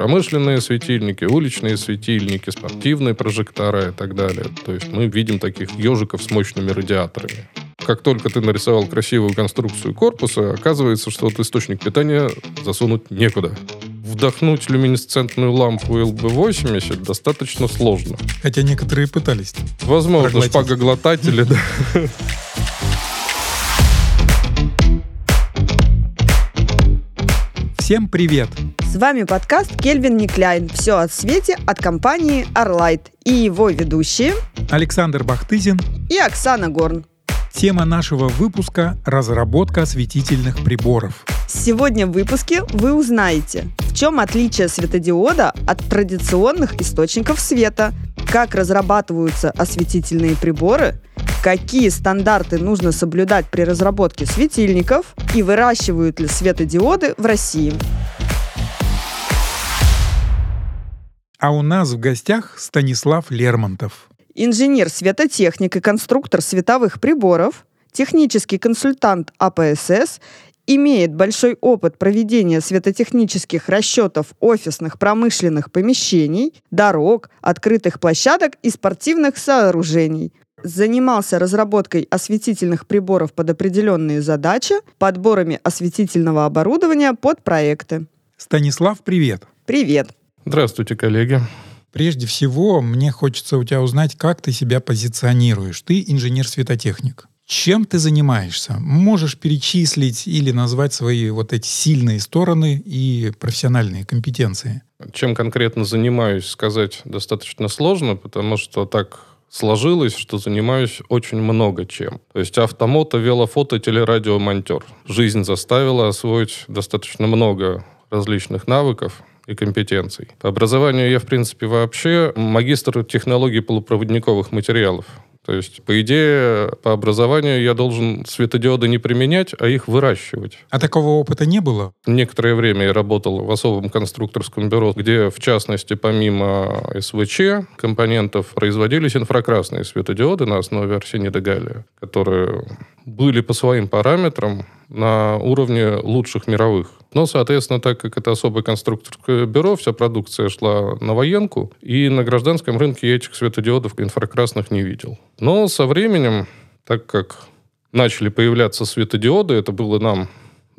промышленные светильники, уличные светильники, спортивные прожектора и так далее. То есть мы видим таких ежиков с мощными радиаторами. Как только ты нарисовал красивую конструкцию корпуса, оказывается, что вот источник питания засунуть некуда вдохнуть люминесцентную лампу LB80 достаточно сложно. Хотя некоторые пытались. Возможно, шпагоглотатели, да. Всем привет! С вами подкаст Кельвин Никляйн. Все о свете от компании Arlight и его ведущие Александр Бахтызин и Оксана Горн. Тема нашего выпуска – разработка осветительных приборов. Сегодня в выпуске вы узнаете, в чем отличие светодиода от традиционных источников света, как разрабатываются осветительные приборы, какие стандарты нужно соблюдать при разработке светильников и выращивают ли светодиоды в России. А у нас в гостях Станислав Лермонтов. Инженер светотехник и конструктор световых приборов, технический консультант АПСС имеет большой опыт проведения светотехнических расчетов офисных промышленных помещений, дорог, открытых площадок и спортивных сооружений. Занимался разработкой осветительных приборов под определенные задачи, подборами осветительного оборудования под проекты. Станислав, привет. Привет. Здравствуйте, коллеги. Прежде всего, мне хочется у тебя узнать, как ты себя позиционируешь. Ты инженер-светотехник. Чем ты занимаешься? Можешь перечислить или назвать свои вот эти сильные стороны и профессиональные компетенции? Чем конкретно занимаюсь, сказать достаточно сложно, потому что так сложилось, что занимаюсь очень много чем. То есть автомото, велофото, телерадиомонтер. Жизнь заставила освоить достаточно много различных навыков и компетенций. По образованию я, в принципе, вообще магистр технологий полупроводниковых материалов. То есть, по идее, по образованию я должен светодиоды не применять, а их выращивать. А такого опыта не было? Некоторое время я работал в особом конструкторском бюро, где, в частности, помимо СВЧ компонентов, производились инфракрасные светодиоды на основе арсенида галлия, которые были по своим параметрам на уровне лучших мировых. Но, соответственно, так как это особое конструкторское бюро, вся продукция шла на военку, и на гражданском рынке я этих светодиодов инфракрасных не видел. Но со временем, так как начали появляться светодиоды, это было нам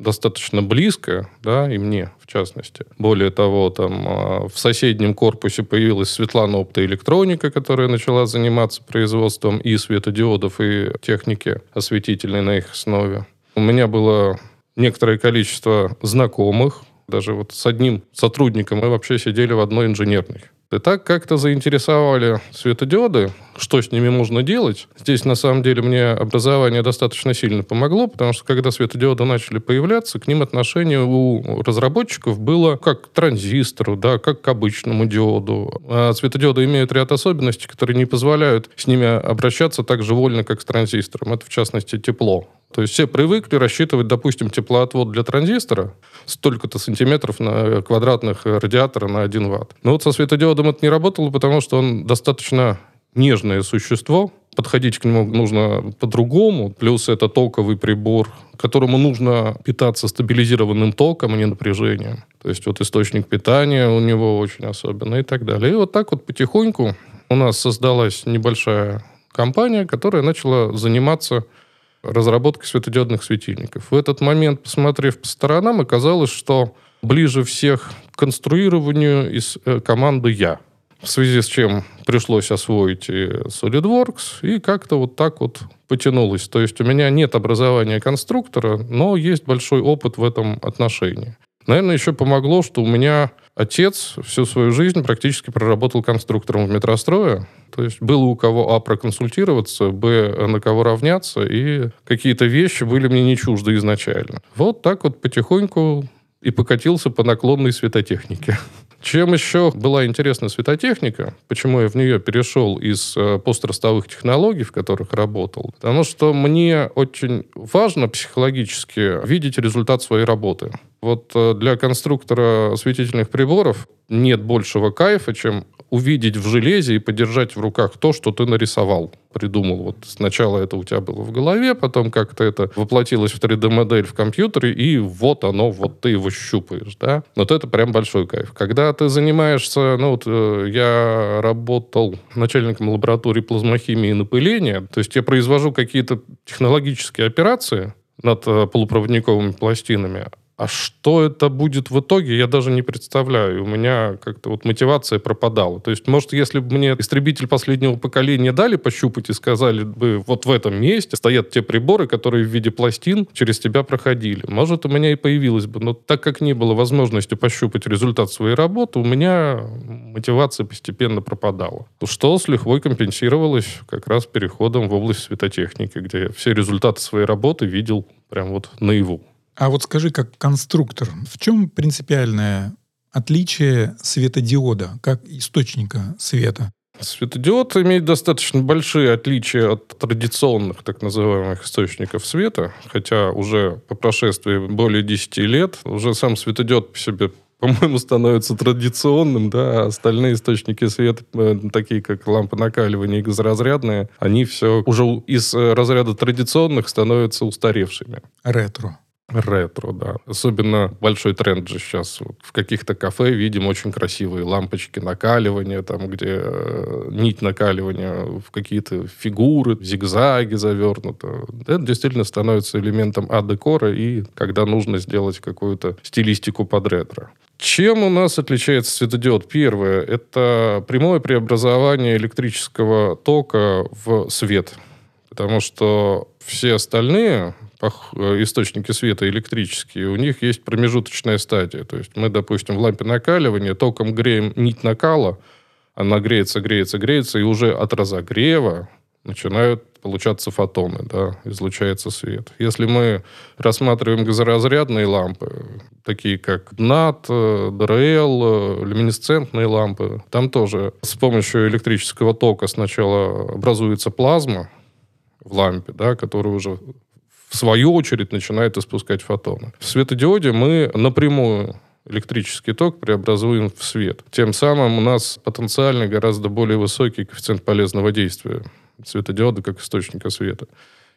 достаточно близко, да, и мне в частности. Более того, там а, в соседнем корпусе появилась Светлана Оптоэлектроника, которая начала заниматься производством и светодиодов, и техники осветительной на их основе. У меня было некоторое количество знакомых, даже вот с одним сотрудником мы вообще сидели в одной инженерной. И так как-то заинтересовали светодиоды, что с ними можно делать. Здесь, на самом деле, мне образование достаточно сильно помогло, потому что когда светодиоды начали появляться, к ним отношение у разработчиков было как к транзистору, да, как к обычному диоду. А светодиоды имеют ряд особенностей, которые не позволяют с ними обращаться так же вольно, как с транзистором. Это, в частности, тепло. То есть все привыкли рассчитывать, допустим, теплоотвод для транзистора столько-то сантиметров на квадратных радиатора на 1 ватт. Но вот со светодиодом это не работало, потому что он достаточно нежное существо, подходить к нему нужно по-другому. Плюс это токовый прибор, которому нужно питаться стабилизированным током, а не напряжением. То есть вот источник питания у него очень особенный и так далее. И вот так вот потихоньку у нас создалась небольшая компания, которая начала заниматься разработкой светодиодных светильников. В этот момент, посмотрев по сторонам, оказалось, что ближе всех к конструированию из э, команды я. В связи с чем пришлось освоить и SolidWorks, и как-то вот так вот потянулось. То есть у меня нет образования конструктора, но есть большой опыт в этом отношении. Наверное, еще помогло, что у меня отец всю свою жизнь практически проработал конструктором в метрострое. То есть было у кого, а, проконсультироваться, б, на кого равняться, и какие-то вещи были мне не чужды изначально. Вот так вот потихоньку и покатился по наклонной светотехнике. Чем еще была интересна светотехника, почему я в нее перешел из э, постростовых технологий, в которых работал, потому что мне очень важно психологически видеть результат своей работы. Вот э, для конструктора осветительных приборов нет большего кайфа, чем увидеть в железе и подержать в руках то, что ты нарисовал, придумал. Вот сначала это у тебя было в голове, потом как-то это воплотилось в 3D-модель в компьютере, и вот оно, вот ты его щупаешь, да. Вот это прям большой кайф. Когда ты занимаешься, ну вот э, я работал начальником лаборатории плазмохимии и напыления, то есть я произвожу какие-то технологические операции, над э, полупроводниковыми пластинами. А что это будет в итоге, я даже не представляю. У меня как-то вот мотивация пропадала. То есть, может, если бы мне истребитель последнего поколения дали пощупать и сказали бы, вот в этом месте стоят те приборы, которые в виде пластин через тебя проходили. Может, у меня и появилось бы. Но так как не было возможности пощупать результат своей работы, у меня мотивация постепенно пропадала. Что с лихвой компенсировалось как раз переходом в область светотехники, где я все результаты своей работы видел прям вот наяву. А вот скажи, как конструктор, в чем принципиальное отличие светодиода как источника света? Светодиод имеет достаточно большие отличия от традиционных так называемых источников света, хотя уже по прошествии более 10 лет уже сам светодиод по себе по-моему, становится традиционным, да, а остальные источники света, э, такие как лампы накаливания и газоразрядные, они все уже из э, разряда традиционных становятся устаревшими. Ретро. Ретро, да. Особенно большой тренд же сейчас. В каких-то кафе видим очень красивые лампочки накаливания, там, где э, нить накаливания в какие-то фигуры, зигзаги завернуты. Это действительно становится элементом а-декора, и когда нужно сделать какую-то стилистику под ретро. Чем у нас отличается светодиод? Первое – это прямое преобразование электрического тока в свет. Потому что все остальные источники света электрические, у них есть промежуточная стадия. То есть мы, допустим, в лампе накаливания током греем нить накала, она греется, греется, греется, и уже от разогрева начинают получаться фотоны, да, излучается свет. Если мы рассматриваем газоразрядные лампы, такие как НАТ, ДРЛ, люминесцентные лампы, там тоже с помощью электрического тока сначала образуется плазма в лампе, да, которая уже в свою очередь начинает испускать фотоны. В светодиоде мы напрямую электрический ток преобразуем в свет. Тем самым у нас потенциально гораздо более высокий коэффициент полезного действия светодиода как источника света.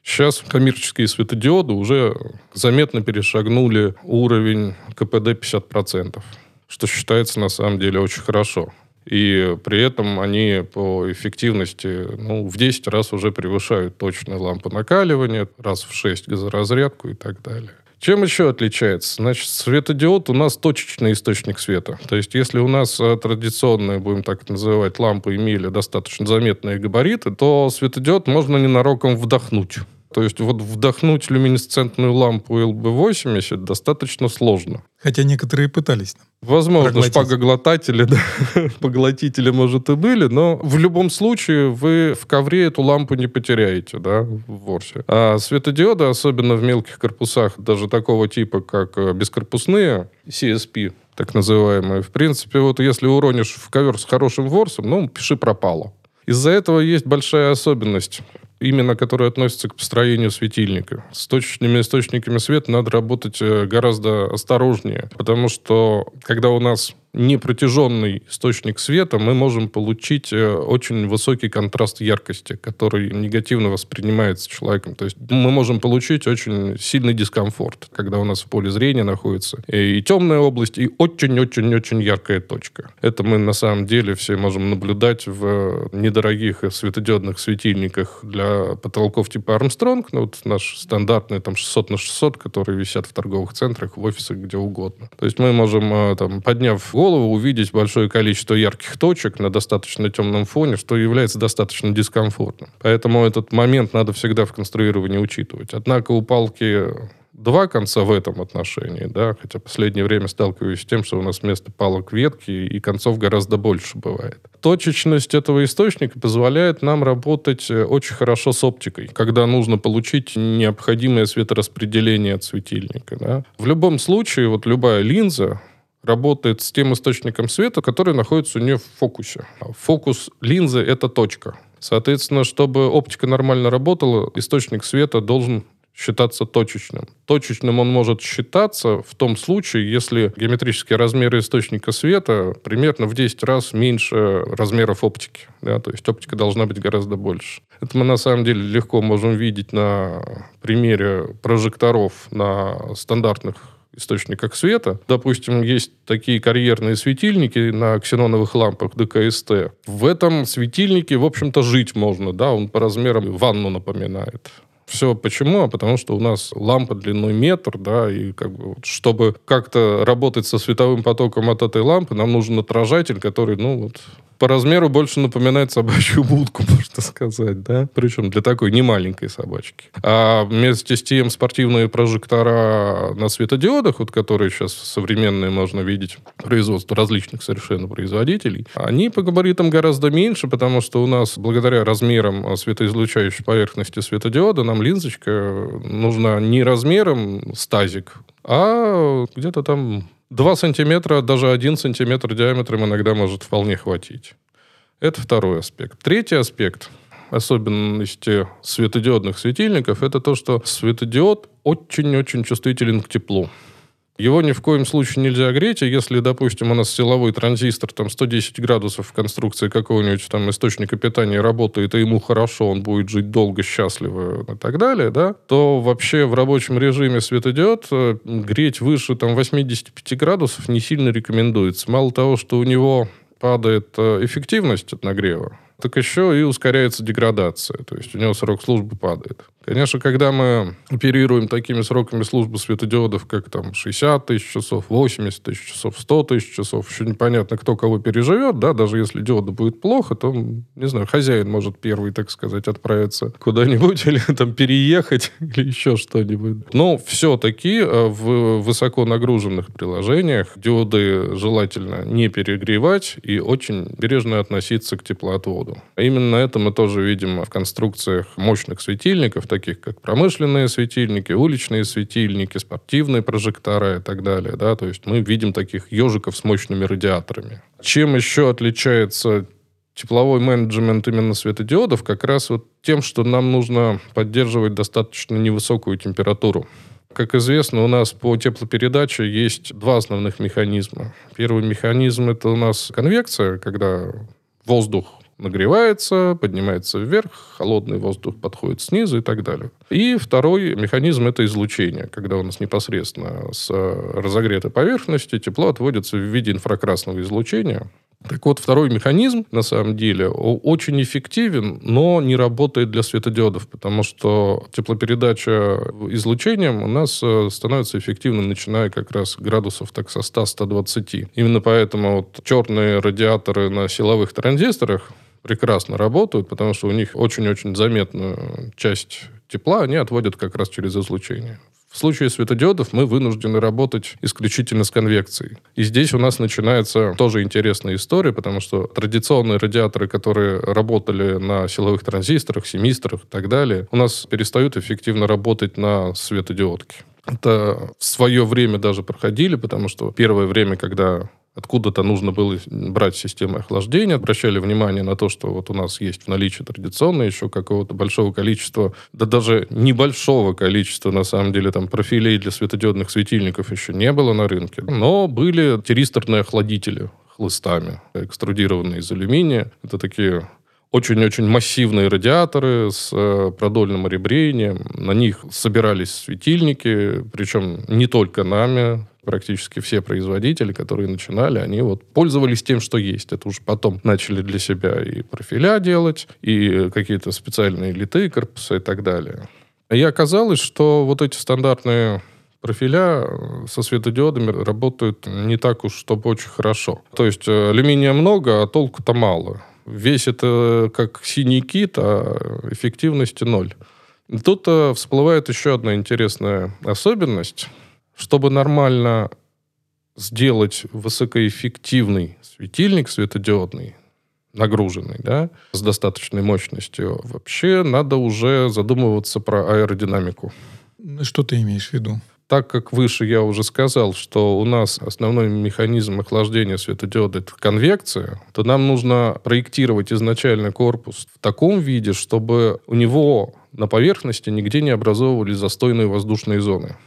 Сейчас коммерческие светодиоды уже заметно перешагнули уровень КПД 50%, что считается на самом деле очень хорошо. И при этом они по эффективности ну, в 10 раз уже превышают точную лампу накаливания, раз в 6 газоразрядку и так далее. Чем еще отличается? Значит, светодиод у нас точечный источник света. То есть, если у нас э, традиционные, будем так называть, лампы имели достаточно заметные габариты, то светодиод можно ненароком вдохнуть. То есть вот вдохнуть люминесцентную лампу LB80 достаточно сложно. Хотя некоторые пытались. Возможно, шпагоглотатели, да, поглотители, может, и были, но в любом случае вы в ковре эту лампу не потеряете, да, в ворсе. А светодиоды, особенно в мелких корпусах, даже такого типа, как э, бескорпусные, CSP, так называемые, в принципе, вот если уронишь в ковер с хорошим ворсом, ну, пиши пропало. Из-за этого есть большая особенность именно которые относятся к построению светильника. С точечными источниками света надо работать э, гораздо осторожнее, потому что когда у нас непротяженный источник света, мы можем получить э, очень высокий контраст яркости, который негативно воспринимается человеком. То есть мы можем получить очень сильный дискомфорт, когда у нас в поле зрения находится и темная область, и очень-очень-очень яркая точка. Это мы на самом деле все можем наблюдать в недорогих светодиодных светильниках для потолков типа Армстронг, ну, вот наш стандартный там 600 на 600, которые висят в торговых центрах, в офисах, где угодно. То есть мы можем, э, там, подняв увидеть большое количество ярких точек на достаточно темном фоне, что является достаточно дискомфортным. Поэтому этот момент надо всегда в конструировании учитывать. Однако у палки два конца в этом отношении, да, хотя в последнее время сталкиваюсь с тем, что у нас вместо палок ветки и концов гораздо больше бывает. Точечность этого источника позволяет нам работать э, очень хорошо с оптикой, когда нужно получить необходимое светораспределение от светильника. Да. В любом случае, вот любая линза, работает с тем источником света, который находится у нее в фокусе. Фокус линзы — это точка. Соответственно, чтобы оптика нормально работала, источник света должен считаться точечным. Точечным он может считаться в том случае, если геометрические размеры источника света примерно в 10 раз меньше размеров оптики. Да? То есть оптика должна быть гораздо больше. Это мы на самом деле легко можем видеть на примере прожекторов на стандартных источниках света. Допустим, есть такие карьерные светильники на ксеноновых лампах ДКСТ. В этом светильнике, в общем-то, жить можно. Да? Он по размерам ванну напоминает. Все почему? А потому что у нас лампа длиной метр, да, и как бы, чтобы как-то работать со световым потоком от этой лампы, нам нужен отражатель, который, ну, вот, по размеру больше напоминает собачью будку, можно сказать, да? Причем для такой немаленькой собачки. А вместе с тем спортивные прожектора на светодиодах, вот которые сейчас современные можно видеть, производство различных совершенно производителей, они по габаритам гораздо меньше, потому что у нас благодаря размерам светоизлучающей поверхности светодиода нам линзочка нужна не размером стазик, а где-то там 2 сантиметра, даже 1 сантиметр диаметром иногда может вполне хватить. Это второй аспект. Третий аспект особенности светодиодных светильников, это то, что светодиод очень-очень чувствителен к теплу. Его ни в коем случае нельзя греть, и если, допустим, у нас силовой транзистор там 110 градусов в конструкции какого-нибудь там источника питания работает, и ему хорошо, он будет жить долго, счастливо и так далее, да, то вообще в рабочем режиме светодиод э, греть выше там 85 градусов не сильно рекомендуется. Мало того, что у него падает э, эффективность от нагрева, так еще и ускоряется деградация. То есть у него срок службы падает. Конечно, когда мы оперируем такими сроками службы светодиодов, как там 60 тысяч часов, 80 тысяч часов, 100 тысяч часов, еще непонятно, кто кого переживет, да, даже если диода будет плохо, то, не знаю, хозяин может первый, так сказать, отправиться куда-нибудь или там переехать или еще что-нибудь. Но все-таки э, в высоко нагруженных приложениях диоды желательно не перегревать и очень бережно относиться к теплоотводу. Именно это мы тоже видим в конструкциях мощных светильников, таких как промышленные светильники, уличные светильники, спортивные прожектора и так далее. Да? То есть мы видим таких ежиков с мощными радиаторами. Чем еще отличается тепловой менеджмент именно светодиодов как раз вот тем, что нам нужно поддерживать достаточно невысокую температуру. Как известно, у нас по теплопередаче есть два основных механизма. Первый механизм – это у нас конвекция, когда воздух нагревается, поднимается вверх, холодный воздух подходит снизу и так далее. И второй механизм – это излучение, когда у нас непосредственно с разогретой поверхности тепло отводится в виде инфракрасного излучения. Так вот, второй механизм, на самом деле, очень эффективен, но не работает для светодиодов, потому что теплопередача излучением у нас э, становится эффективной, начиная как раз градусов так со 100-120. Именно поэтому вот черные радиаторы на силовых транзисторах, прекрасно работают, потому что у них очень-очень заметную часть тепла они отводят как раз через излучение. В случае светодиодов мы вынуждены работать исключительно с конвекцией. И здесь у нас начинается тоже интересная история, потому что традиционные радиаторы, которые работали на силовых транзисторах, семистрах и так далее, у нас перестают эффективно работать на светодиодке. Это в свое время даже проходили, потому что первое время, когда откуда-то нужно было брать системы охлаждения. Обращали внимание на то, что вот у нас есть в наличии традиционно еще какого-то большого количества, да даже небольшого количества, на самом деле, там профилей для светодиодных светильников еще не было на рынке. Но были тиристорные охладители хлыстами, экструдированные из алюминия. Это такие очень-очень массивные радиаторы с э, продольным ребрением. На них собирались светильники, причем не только нами, практически все производители, которые начинали, они вот пользовались тем, что есть. Это уже потом начали для себя и профиля делать, и какие-то специальные литые корпуса и так далее. И оказалось, что вот эти стандартные профиля со светодиодами работают не так уж, чтобы очень хорошо. То есть э, алюминия много, а толку-то мало. Весь это как синий кит, а эффективности ноль. Тут э, всплывает еще одна интересная особенность чтобы нормально сделать высокоэффективный светильник светодиодный, нагруженный, да, с достаточной мощностью, вообще надо уже задумываться про аэродинамику. Что ты имеешь в виду? Так как выше я уже сказал, что у нас основной механизм охлаждения светодиода это конвекция, то нам нужно проектировать изначально корпус в таком виде, чтобы у него на поверхности нигде не образовывались застойные воздушные зоны.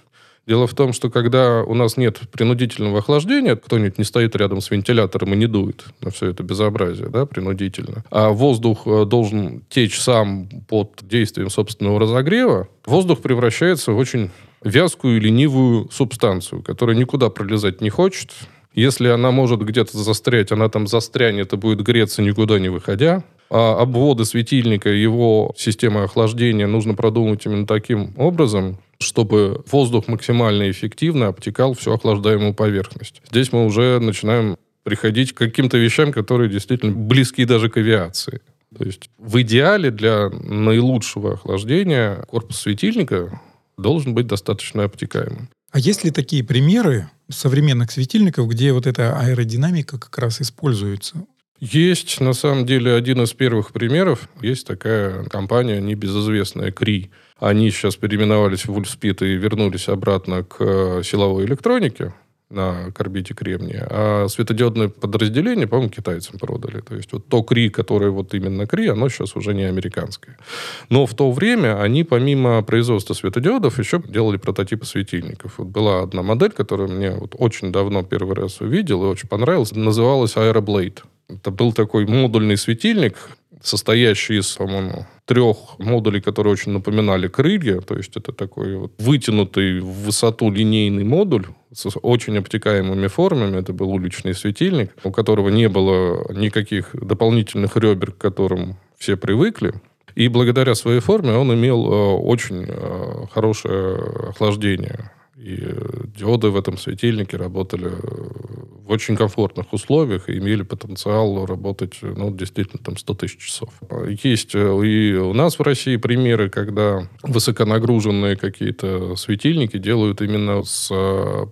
Дело в том, что когда у нас нет принудительного охлаждения, кто-нибудь не стоит рядом с вентилятором и не дует на все это безобразие, да, принудительно, а воздух э, должен течь сам под действием собственного разогрева, воздух превращается в очень вязкую ленивую субстанцию, которая никуда пролезать не хочет. Если она может где-то застрять, она там застрянет и будет греться, никуда не выходя. А обводы светильника, его системы охлаждения нужно продумать именно таким образом, чтобы воздух максимально эффективно обтекал всю охлаждаемую поверхность. Здесь мы уже начинаем приходить к каким-то вещам, которые действительно близки даже к авиации. То есть в идеале для наилучшего охлаждения корпус светильника должен быть достаточно обтекаемым. А есть ли такие примеры современных светильников, где вот эта аэродинамика как раз используется? Есть, на самом деле, один из первых примеров. Есть такая компания, небезызвестная, КРИ. Они сейчас переименовались в Ульспит и вернулись обратно к э, силовой электронике на карбите кремния, а светодиодное подразделение, по-моему, китайцам продали. То есть вот то КРИ, которое вот именно КРИ, оно сейчас уже не американское. Но в то время они, помимо производства светодиодов, еще делали прототипы светильников. Вот была одна модель, которую мне вот очень давно первый раз увидел и очень понравилась, называлась Aeroblade. Это был такой модульный светильник, состоящий из, по-моему, трех модулей, которые очень напоминали крылья. То есть это такой вот вытянутый в высоту линейный модуль с очень обтекаемыми формами. Это был уличный светильник, у которого не было никаких дополнительных ребер, к которым все привыкли. И благодаря своей форме он имел э, очень э, хорошее охлаждение и э, диоды в этом светильнике работали э, в очень комфортных условиях и имели потенциал работать, ну, действительно, там 100 тысяч часов. Есть э, и у нас в России примеры, когда высоконагруженные какие-то светильники делают именно с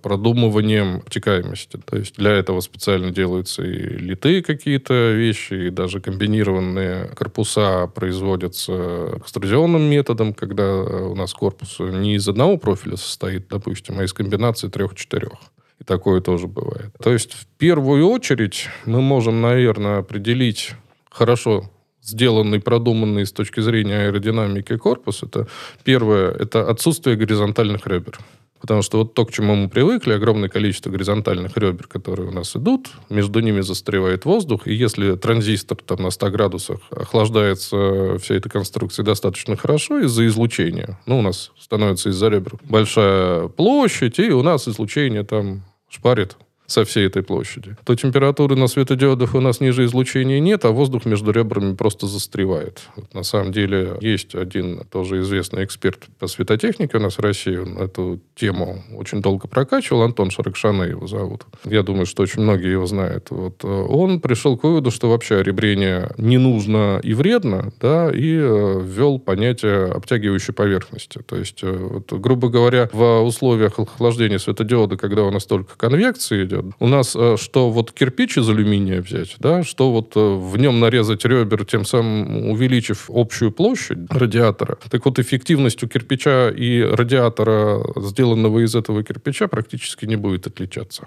продумыванием обтекаемости. То есть для этого специально делаются и литые какие-то вещи, и даже комбинированные корпуса производятся экструзионным методом, когда у нас корпус не из одного профиля состоит, допустим, допустим, а из комбинации трех-четырех. И такое тоже бывает. То есть, в первую очередь, мы можем, наверное, определить хорошо сделанный, продуманный с точки зрения аэродинамики корпус. Это первое, это отсутствие горизонтальных ребер. Потому что вот то, к чему мы привыкли, огромное количество горизонтальных ребер, которые у нас идут, между ними застревает воздух, и если транзистор там на 100 градусах охлаждается вся эта конструкция достаточно хорошо из-за излучения, ну, у нас становится из-за ребер большая площадь, и у нас излучение там шпарит со всей этой площади, то температуры на светодиодах у нас ниже излучения нет, а воздух между ребрами просто застревает. Вот на самом деле есть один тоже известный эксперт по светотехнике у нас в России, он эту тему очень долго прокачивал, Антон Шарыкшаны его зовут. Я думаю, что очень многие его знают. Вот э, он пришел к выводу, что вообще ребрение не нужно и вредно, да, и э, ввел понятие обтягивающей поверхности. То есть, э, вот, грубо говоря, в условиях охлаждения светодиода, когда у нас только конвекция идет. У нас э, что вот кирпич из алюминия взять, да, что вот э, в нем нарезать ребер, тем самым увеличив общую площадь радиатора. Так вот, эффективность у кирпича и радиатора, сделанного из этого кирпича, практически не будет отличаться.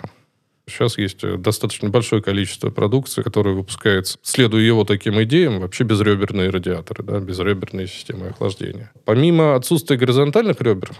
Сейчас есть э, достаточно большое количество продукции, которая выпускается, следуя его таким идеям, вообще безреберные радиаторы, да, безреберные системы охлаждения. Помимо отсутствия горизонтальных ребер,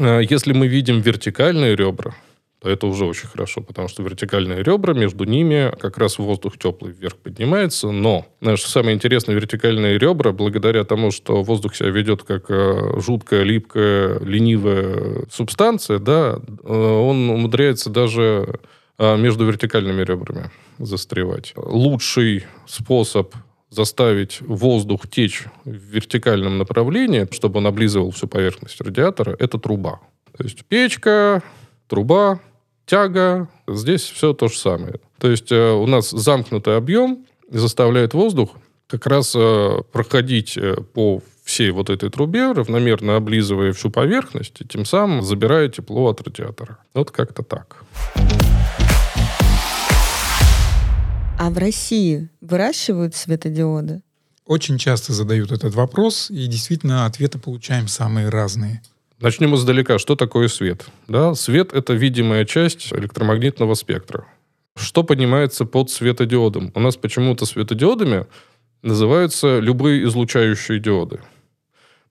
если мы видим вертикальные ребра, это уже очень хорошо, потому что вертикальные ребра, между ними как раз воздух теплый вверх поднимается, но знаешь, самое интересное, вертикальные ребра, благодаря тому, что воздух себя ведет как э, жуткая, липкая, ленивая субстанция, да, э, он умудряется даже э, между вертикальными ребрами застревать. Лучший способ заставить воздух течь в вертикальном направлении, чтобы он облизывал всю поверхность радиатора, это труба. То есть печка, труба, тяга, здесь все то же самое. То есть э, у нас замкнутый объем заставляет воздух как раз э, проходить э, по всей вот этой трубе, равномерно облизывая всю поверхность, и тем самым забирая тепло от радиатора. Вот как-то так. А в России выращивают светодиоды? Очень часто задают этот вопрос, и действительно ответы получаем самые разные. Начнем издалека. Что такое свет? Да, свет — это видимая часть электромагнитного спектра. Что понимается под светодиодом? У нас почему-то светодиодами называются любые излучающие диоды.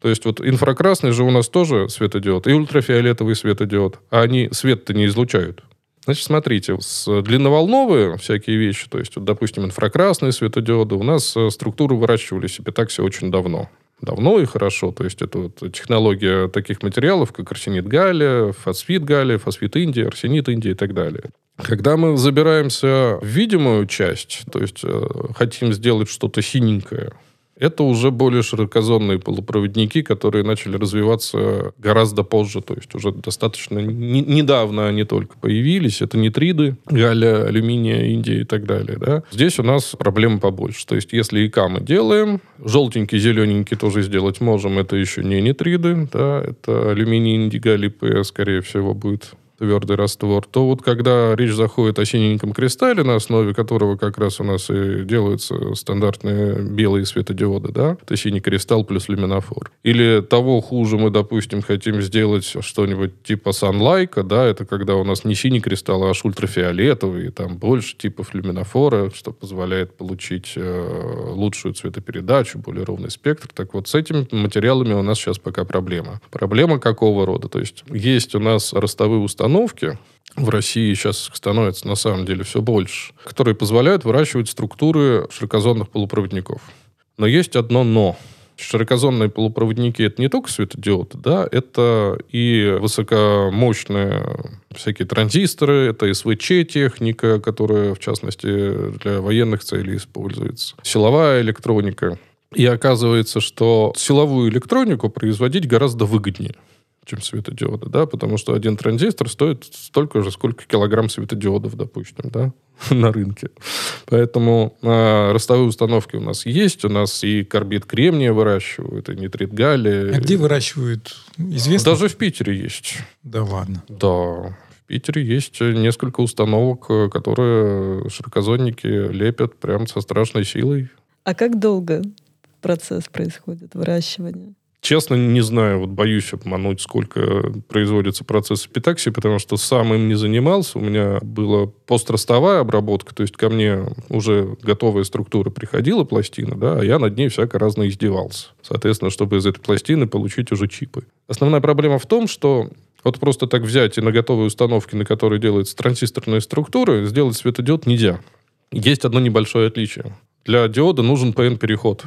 То есть вот инфракрасный же у нас тоже светодиод и ультрафиолетовый светодиод, а они свет-то не излучают. Значит, смотрите, с длинноволновые всякие вещи, то есть, вот, допустим, инфракрасные светодиоды, у нас э, структуры выращивались эпитакси очень давно давно и хорошо. То есть это вот технология таких материалов, как арсенит галлия, фосфит галлия, фосфит Индии, арсенит Индии и так далее. Когда мы забираемся в видимую часть, то есть э, хотим сделать что-то синенькое, это уже более широкозонные полупроводники, которые начали развиваться гораздо позже, то есть уже достаточно не, недавно они только появились. Это нитриды, галлия, алюминия, Индия и так далее. Да? Здесь у нас проблема побольше. То есть если ИК мы делаем, желтенький, зелененький тоже сделать можем, это еще не нитриды, да? это алюминий, индий, галлий, скорее всего, будет твердый раствор, то вот когда речь заходит о синеньком кристалле, на основе которого как раз у нас и делаются стандартные белые светодиоды, да, это синий кристалл плюс люминофор. Или того хуже мы, допустим, хотим сделать что-нибудь типа Sunlight, да, это когда у нас не синий кристалл, а аж ультрафиолетовый, там больше типов люминофора, что позволяет получить э, лучшую цветопередачу, более ровный спектр. Так вот, с этими материалами у нас сейчас пока проблема. Проблема какого рода? То есть есть у нас ростовые установки, установки в России сейчас становится на самом деле все больше, которые позволяют выращивать структуры широкозонных полупроводников. Но есть одно «но». Широкозонные полупроводники это не только светодиоды, да, это и высокомощные всякие транзисторы, это СВЧ-техника, которая, в частности, для военных целей используется, силовая электроника. И оказывается, что силовую электронику производить гораздо выгоднее чем светодиоды, да, потому что один транзистор стоит столько же, сколько килограмм светодиодов, допустим, да, на рынке. Поэтому э, ростовые установки у нас есть, у нас и карбид кремния выращивают, и нитрит галлия. А где выращивают? Известно? Даже в Питере есть. Да ладно. Да, в Питере есть несколько установок, которые широкозонники лепят прям со страшной силой. А как долго процесс происходит выращивания? Честно, не знаю, вот боюсь обмануть, сколько производится процесс эпитаксии, потому что сам им не занимался. У меня была постростовая обработка, то есть ко мне уже готовая структура приходила, пластина, да, а я над ней всяко разно издевался. Соответственно, чтобы из этой пластины получить уже чипы. Основная проблема в том, что вот просто так взять и на готовые установки, на которые делаются транзисторные структуры, сделать светодиод нельзя. Есть одно небольшое отличие. Для диода нужен PN-переход.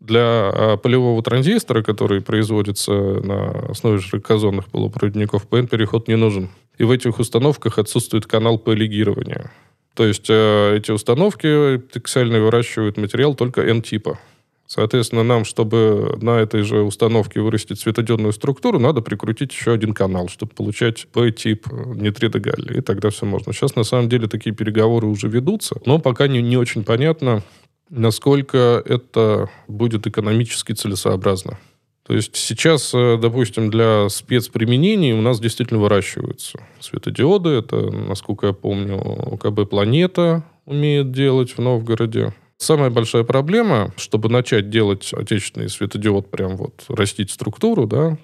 Для а, полевого транзистора, который производится на основе широкозонных полупроводников, PN-переход не нужен. И в этих установках отсутствует канал полигирования. То есть э, эти установки тексальные выращивают материал только N-типа. Соответственно, нам, чтобы на этой же установке вырастить светодиодную структуру, надо прикрутить еще один канал, чтобы получать P-тип нитрида галлия. И тогда все можно. Сейчас, на самом деле, такие переговоры уже ведутся, но пока не, не очень понятно, насколько это будет экономически целесообразно. То есть сейчас, э, допустим, для спецприменений у нас действительно выращиваются светодиоды. Это, насколько я помню, КБ «Планета» умеет делать в Новгороде. Самая большая проблема, чтобы начать делать отечественный светодиод, прям вот растить структуру, да,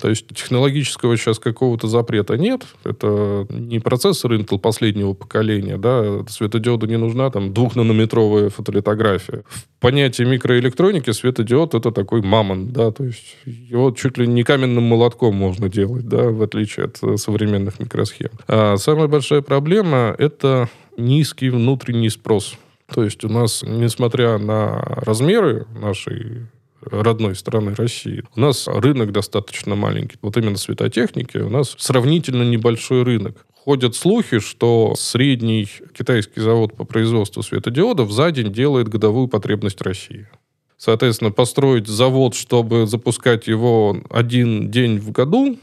то есть технологического сейчас какого-то запрета нет. Это не процессор Intel последнего поколения, да, светодиоду не нужна там двухнанометровая фотолитография. В понятии микроэлектроники светодиод это такой мамон, да, то есть его чуть ли не каменным молотком можно делать, да, в отличие от э, современных микросхем. А самая большая проблема это низкий внутренний спрос. То есть у нас, несмотря на размеры нашей родной страны России. У нас рынок достаточно маленький. Вот именно светотехники у нас сравнительно небольшой рынок. Ходят слухи, что средний китайский завод по производству светодиодов за день делает годовую потребность России. Соответственно, построить завод, чтобы запускать его один день в году,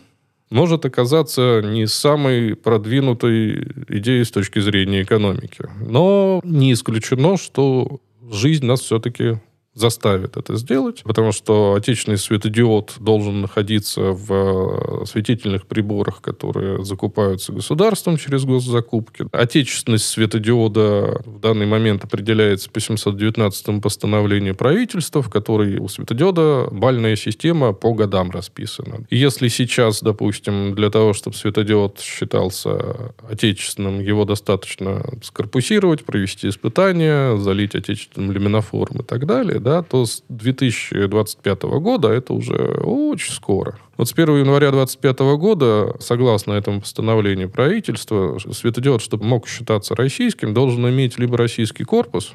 может оказаться не самой продвинутой идеей с точки зрения экономики. Но не исключено, что жизнь нас все-таки заставит это сделать, потому что отечественный светодиод должен находиться в э, приборах, которые закупаются государством через госзакупки. Отечественность светодиода в данный момент определяется по 719 постановлению правительства, в которой у светодиода бальная система по годам расписана. Если сейчас, допустим, для того, чтобы светодиод считался отечественным, его достаточно скорпусировать, провести испытания, залить отечественным люминофором и так далее, да, то с 2025 года это уже очень скоро. Вот с 1 января 2025 года, согласно этому постановлению правительства, светодиод, чтобы мог считаться российским, должен иметь либо российский корпус,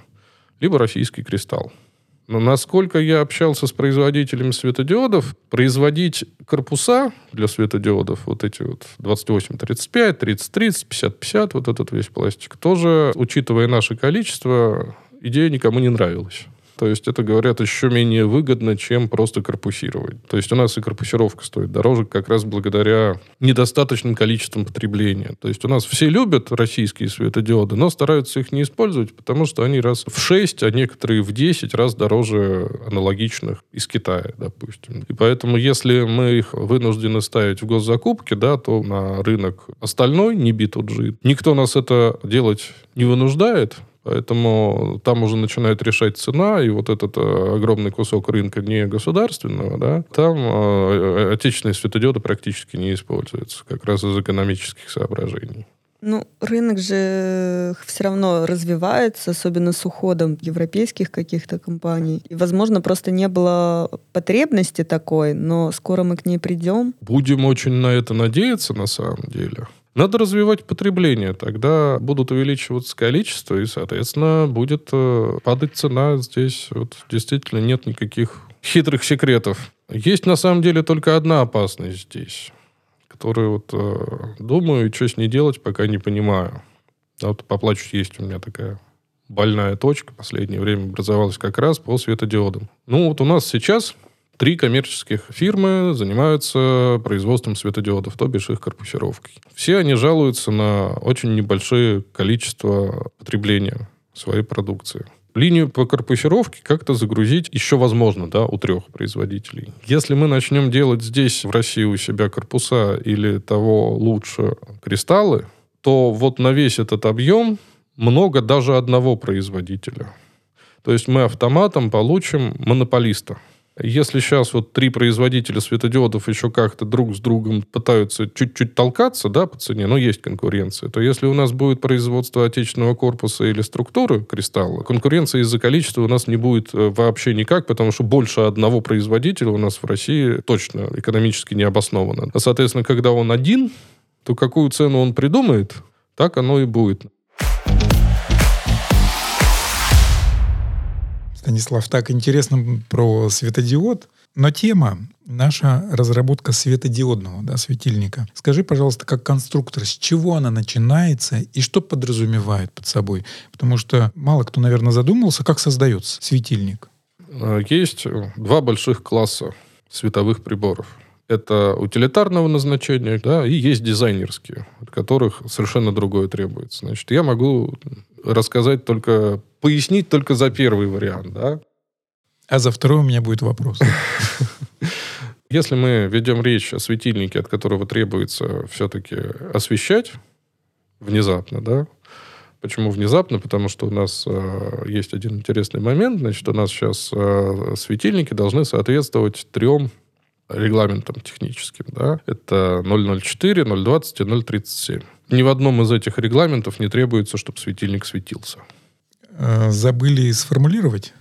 либо российский кристалл. Но насколько я общался с производителями светодиодов, производить корпуса для светодиодов, вот эти вот 28-35, 30-30, 50-50, вот этот весь пластик, тоже, учитывая наше количество, идея никому не нравилась. То есть это, говорят, еще менее выгодно, чем просто корпусировать. То есть у нас и корпусировка стоит дороже как раз благодаря недостаточным количествам потребления. То есть у нас все любят российские светодиоды, но стараются их не использовать, потому что они раз в 6, а некоторые в 10 раз дороже аналогичных из Китая, допустим. И поэтому, если мы их вынуждены ставить в госзакупки, да, то на рынок остальной, не B2G, никто нас это делать не вынуждает, Поэтому там уже начинает решать цена, и вот этот э, огромный кусок рынка не государственного, да, там э, отечественные светодиоды практически не используются, как раз из экономических соображений. Ну, рынок же все равно развивается, особенно с уходом европейских каких-то компаний. И, возможно, просто не было потребности такой, но скоро мы к ней придем. Будем очень на это надеяться, на самом деле. Надо развивать потребление, тогда будут увеличиваться количество, и, соответственно, будет э, падать цена. Здесь вот действительно нет никаких хитрых секретов. Есть на самом деле только одна опасность здесь, которую вот э, думаю, что с ней делать, пока не понимаю. А вот поплачусь есть у меня такая больная точка последнее время образовалась как раз по светодиодам. Ну вот у нас сейчас Три коммерческих фирмы занимаются производством светодиодов, то бишь их корпусировкой. Все они жалуются на очень небольшое количество потребления своей продукции. Линию по корпусировке как-то загрузить еще возможно, да, у трех производителей. Если мы начнем делать здесь, в России, у себя корпуса или того лучше кристаллы, то вот на весь этот объем много даже одного производителя. То есть мы автоматом получим монополиста – если сейчас вот три производителя светодиодов еще как-то друг с другом пытаются чуть-чуть толкаться, да, по цене, но есть конкуренция, то если у нас будет производство отечественного корпуса или структуры кристалла, конкуренции из-за количества у нас не будет э, вообще никак, потому что больше одного производителя у нас в России точно экономически не обосновано. А, соответственно, когда он один, то какую цену он придумает, так оно и будет. Станислав, так интересно про светодиод, но тема наша разработка светодиодного да, светильника. Скажи, пожалуйста, как конструктор, с чего она начинается и что подразумевает под собой? Потому что мало кто, наверное, задумался, как создается светильник. А, есть два больших класса световых приборов. Это утилитарного назначения, да, и есть дизайнерские, от которых совершенно другое требуется. Значит, я могу рассказать только, пояснить только за первый вариант, да. А за второй у меня будет вопрос. Если мы ведем речь о светильнике, от которого требуется все-таки освещать внезапно, да, Почему внезапно? Потому что у нас э, есть один интересный момент. Значит, у нас сейчас э, светильники должны соответствовать трем регламентам техническим. Да? Это 004, 020 и 037. Ни в одном из этих регламентов не требуется, чтобы светильник светился. А, забыли сформулировать?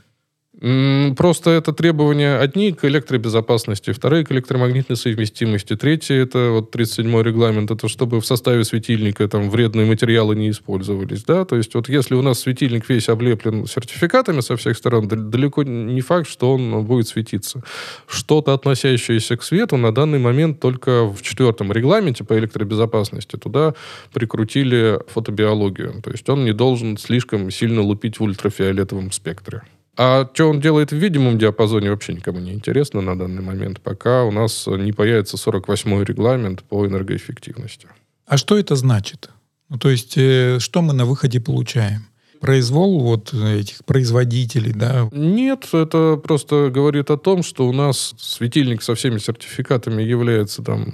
Просто это требования одни к электробезопасности, вторые к электромагнитной совместимости, третье это вот 37-й регламент, это чтобы в составе светильника там вредные материалы не использовались, да, то есть вот если у нас светильник весь облеплен сертификатами со всех сторон, далеко не факт, что он будет светиться. Что-то относящееся к свету на данный момент только в четвертом регламенте по электробезопасности туда прикрутили фотобиологию, то есть он не должен слишком сильно лупить в ультрафиолетовом спектре. А что он делает в видимом диапазоне, вообще никому не интересно на данный момент, пока у нас не появится 48-й регламент по энергоэффективности. А что это значит? Ну, то есть, э, что мы на выходе получаем? произвол вот этих производителей, да? Нет, это просто говорит о том, что у нас светильник со всеми сертификатами является там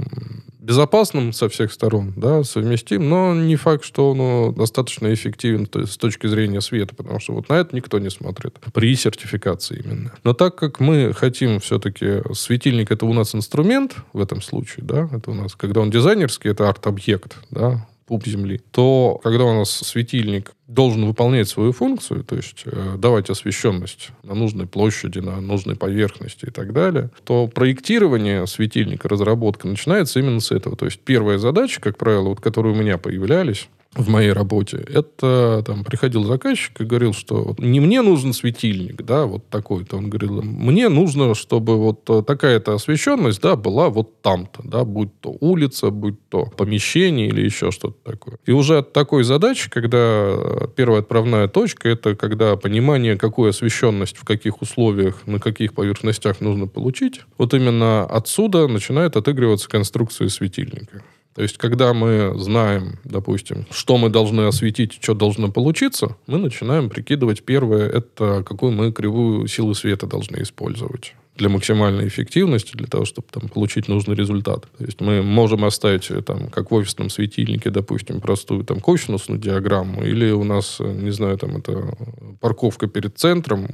безопасным со всех сторон, да, совместим, но не факт, что он достаточно эффективен то есть, с точки зрения света, потому что вот на это никто не смотрит при сертификации именно. Но так как мы хотим все-таки, светильник это у нас инструмент в этом случае, да, это у нас, когда он дизайнерский, это арт-объект, да, пуп Земли, то когда у нас светильник должен выполнять свою функцию, то есть э, давать освещенность на нужной площади, на нужной поверхности и так далее, то проектирование светильника, разработка начинается именно с этого. То есть первая задача, как правило, вот, которые у меня появлялись, в моей работе, это там приходил заказчик и говорил, что не мне нужен светильник, да, вот такой-то. Он говорил, мне нужно, чтобы вот такая-то освещенность, да, была вот там-то, да, будь то улица, будь то помещение или еще что-то такое. И уже от такой задачи, когда первая отправная точка, это когда понимание, какую освещенность в каких условиях, на каких поверхностях нужно получить, вот именно отсюда начинает отыгрываться конструкция светильника. То есть, когда мы знаем, допустим, что мы должны осветить, что должно получиться, мы начинаем прикидывать первое, это какую мы кривую силы света должны использовать для максимальной эффективности, для того, чтобы там, получить нужный результат. То есть мы можем оставить, э, там, как в офисном светильнике, допустим, простую там, косинусную диаграмму, или у нас, э, не знаю, там это парковка перед центром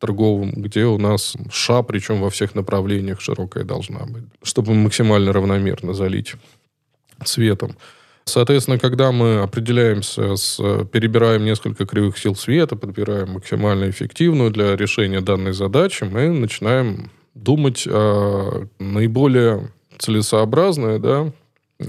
торговым, где у нас ша, причем во всех направлениях широкая должна быть, чтобы максимально равномерно залить светом. Соответственно, когда мы определяемся, с, перебираем несколько кривых сил света, подбираем максимально эффективную для решения данной задачи, мы начинаем думать о наиболее целесообразное, да,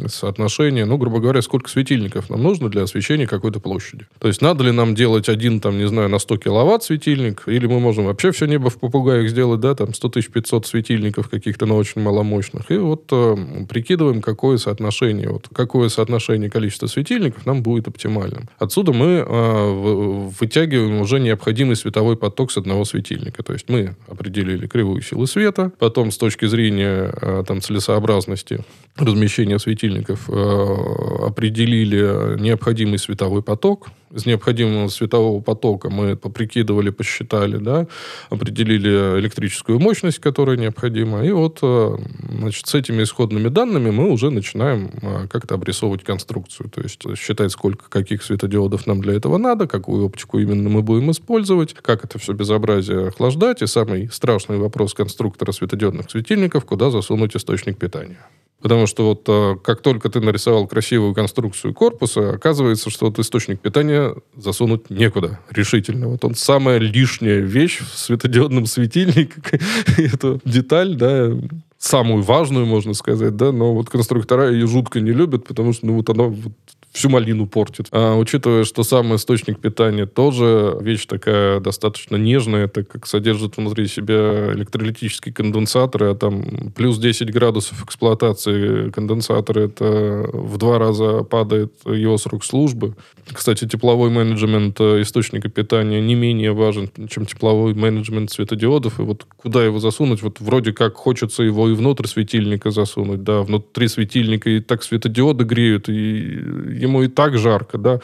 соотношение, ну, грубо говоря, сколько светильников нам нужно для освещения какой-то площади. То есть надо ли нам делать один, там, не знаю, на 100 киловатт светильник, или мы можем вообще все небо в попугаях сделать, да, там, 100 500 светильников каких-то, но очень маломощных. И вот э, прикидываем, какое соотношение, вот, какое соотношение количества светильников нам будет оптимальным. Отсюда мы э, вытягиваем уже необходимый световой поток с одного светильника. То есть мы определили кривую силы света, потом с точки зрения э, там, целесообразности размещения светильников светильников э, определили необходимый световой поток. Из необходимого светового потока мы поприкидывали, посчитали, да, определили электрическую мощность, которая необходима. И вот э, значит, с этими исходными данными мы уже начинаем э, как-то обрисовывать конструкцию. То есть считать, сколько каких светодиодов нам для этого надо, какую оптику именно мы будем использовать, как это все безобразие охлаждать. И самый страшный вопрос конструктора светодиодных светильников, куда засунуть источник питания. Потому что вот а, как только ты нарисовал красивую конструкцию корпуса, оказывается, что вот источник питания засунуть некуда решительно. Вот он самая лишняя вещь в светодиодном светильнике. Это деталь, да, самую важную, можно сказать, да, но вот конструктора ее жутко не любят, потому что, ну, вот она вот всю малину портит. А, учитывая, что сам источник питания тоже вещь такая достаточно нежная, так как содержит внутри себя электролитические конденсаторы, а там плюс 10 градусов эксплуатации конденсатора, это в два раза падает его срок службы. Кстати, тепловой менеджмент э, источника питания не менее важен, чем тепловой менеджмент светодиодов. И вот куда его засунуть? Вот вроде как хочется его и внутрь светильника засунуть, да, внутри светильника и так светодиоды греют, и ему и так жарко, да,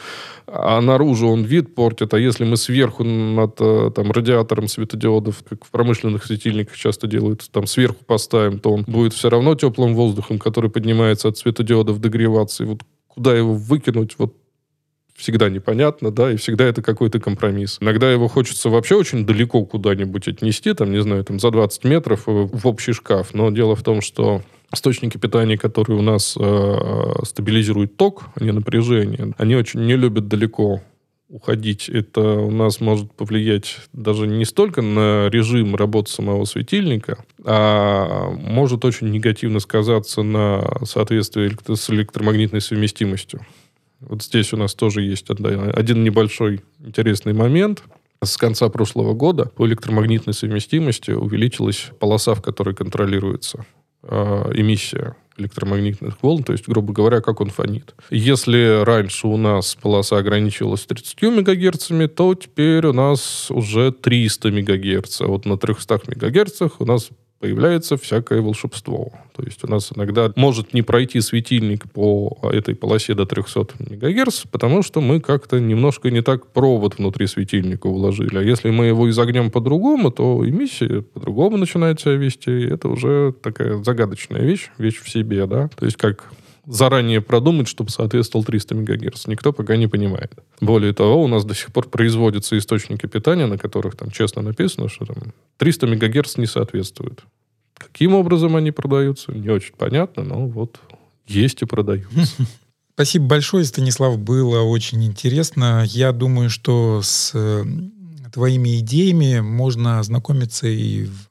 а наружу он вид портит, а если мы сверху над э, там, радиатором светодиодов, как в промышленных светильниках часто делают, там сверху поставим, то он будет все равно теплым воздухом, который поднимается от светодиодов, догреваться. И вот куда его выкинуть, вот всегда непонятно, да, и всегда это какой-то компромисс. Иногда его хочется вообще очень далеко куда-нибудь отнести, там, не знаю, там, за 20 метров в общий шкаф. Но дело в том, что источники питания, которые у нас э, стабилизируют ток, а не напряжение, они очень не любят далеко уходить. Это у нас может повлиять даже не столько на режим работы самого светильника, а может очень негативно сказаться на соответствии с электромагнитной совместимостью. Вот здесь у нас тоже есть один небольшой интересный момент. С конца прошлого года по электромагнитной совместимости увеличилась полоса, в которой контролируется э, эмиссия электромагнитных волн, то есть, грубо говоря, как он фонит. Если раньше у нас полоса ограничивалась 30 МГц, то теперь у нас уже 300 МГц. А вот на 300 МГц у нас появляется всякое волшебство. То есть у нас иногда может не пройти светильник по этой полосе до 300 МГц, потому что мы как-то немножко не так провод внутри светильника уложили. А если мы его изогнем по-другому, то эмиссия по-другому начинает себя вести. Это уже такая загадочная вещь, вещь в себе, да. То есть как заранее продумать, чтобы соответствовал 300 МГц. Никто пока не понимает. Более того, у нас до сих пор производятся источники питания, на которых там честно написано, что там 300 МГц не соответствует. Каким образом они продаются, не очень понятно, но вот есть и продаются. Спасибо большое, Станислав. Было очень интересно. Я думаю, что с э, твоими идеями можно ознакомиться и в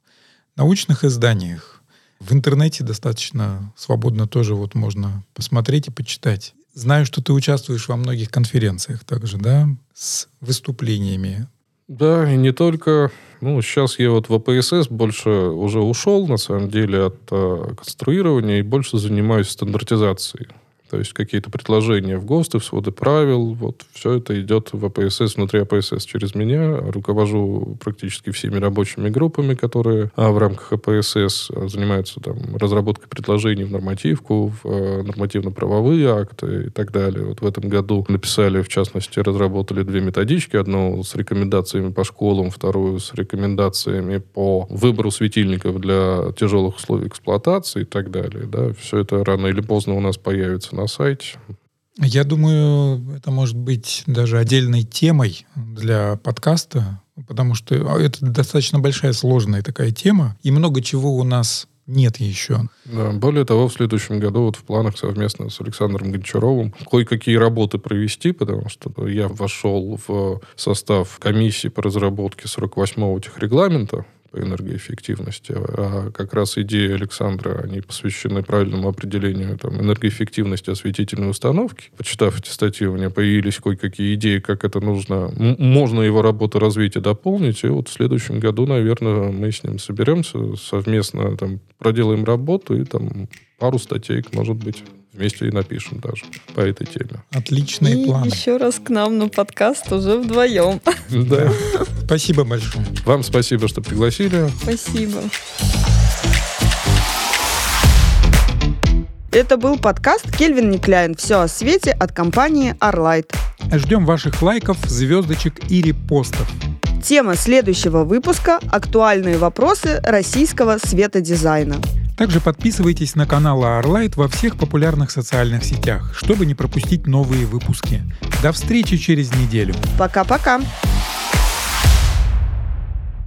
научных изданиях. В интернете достаточно свободно тоже вот можно посмотреть и почитать. Знаю, что ты участвуешь во многих конференциях также, да, с выступлениями. Да, и не только. Ну, сейчас я вот в АПСС больше уже ушел, на самом деле, от э, конструирования и больше занимаюсь стандартизацией. То есть какие-то предложения в ГОСТы, в своды правил, вот все это идет в АПСС, внутри АПСС через меня. Руковожу практически всеми рабочими группами, которые а, в рамках АПСС занимаются там, разработкой предложений в нормативку, в а, нормативно-правовые акты и так далее. Вот в этом году написали, в частности, разработали две методички. Одну с рекомендациями по школам, вторую с рекомендациями по выбору светильников для тяжелых условий эксплуатации и так далее. Да. Все это рано или поздно у нас появится на сайте. Я думаю, это может быть даже отдельной темой для подкаста, потому что это достаточно большая, сложная такая тема, и много чего у нас нет еще. Да, более того, в следующем году вот в планах совместно с Александром Гончаровым кое-какие работы провести, потому что я вошел в состав комиссии по разработке 48-го техрегламента, по энергоэффективности. А как раз идеи Александра, они посвящены правильному определению там, энергоэффективности осветительной установки. Почитав эти статьи, у меня появились кое-какие идеи, как это нужно, можно его работу развить и дополнить. И вот в следующем году, наверное, мы с ним соберемся совместно, там, проделаем работу и там пару статей, может быть, вместе и напишем даже по этой теме. Отличные и планы. еще раз к нам на подкаст уже вдвоем. Да. Спасибо большое. Вам спасибо, что пригласили. Спасибо. Это был подкаст «Кельвин Никляйн. Все о свете» от компании Arlight. Ждем ваших лайков, звездочек и репостов. Тема следующего выпуска – актуальные вопросы российского светодизайна. Также подписывайтесь на канал Arlight во всех популярных социальных сетях, чтобы не пропустить новые выпуски. До встречи через неделю. Пока-пока.